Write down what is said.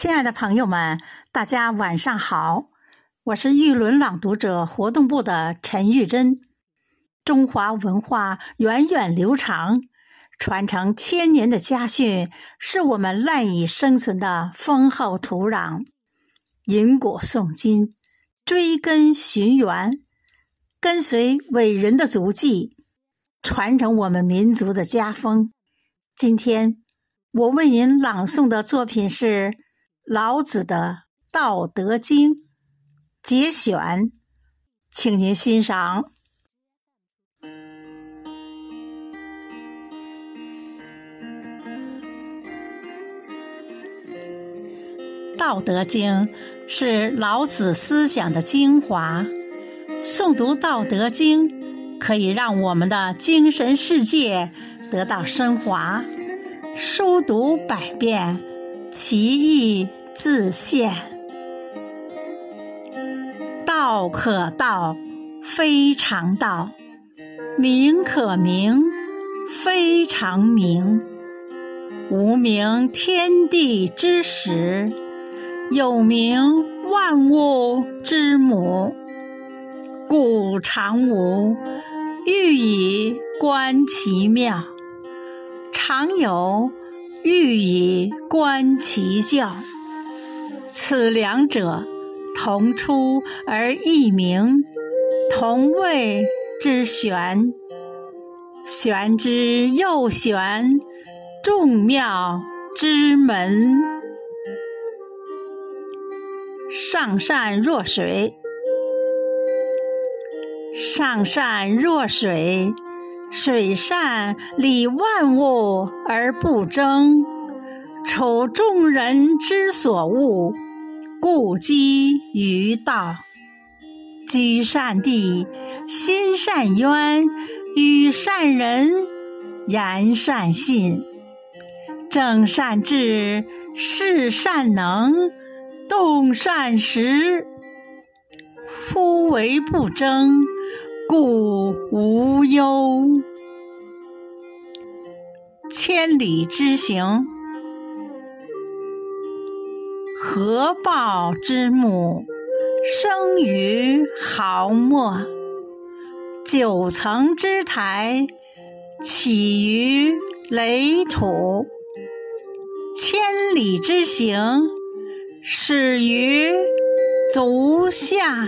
亲爱的朋友们，大家晚上好！我是玉轮朗读者活动部的陈玉珍。中华文化源远流长，传承千年的家训是我们赖以生存的丰厚土壤。吟古诵今，追根寻源，跟随伟人的足迹，传承我们民族的家风。今天我为您朗诵的作品是。老子的《道德经》节选，请您欣赏。《道德经》是老子思想的精华，诵读《道德经》可以让我们的精神世界得到升华。书读百遍，其义。自现，道可道，非常道；名可名，非常名。无名，天地之始；有名，万物之母。故常无，欲以观其妙；常有，欲以观其教。此两者，同出而异名，同谓之玄。玄之又玄，众妙之门。上善若水，上善若水，水善利万物而不争。处众人之所恶，故几于道。居善地，心善渊，与善人，言善信，正善治，事善能，动善时。夫唯不争，故无忧。千里之行。合抱之木，生于毫末；九层之台，起于垒土；千里之行，始于足下。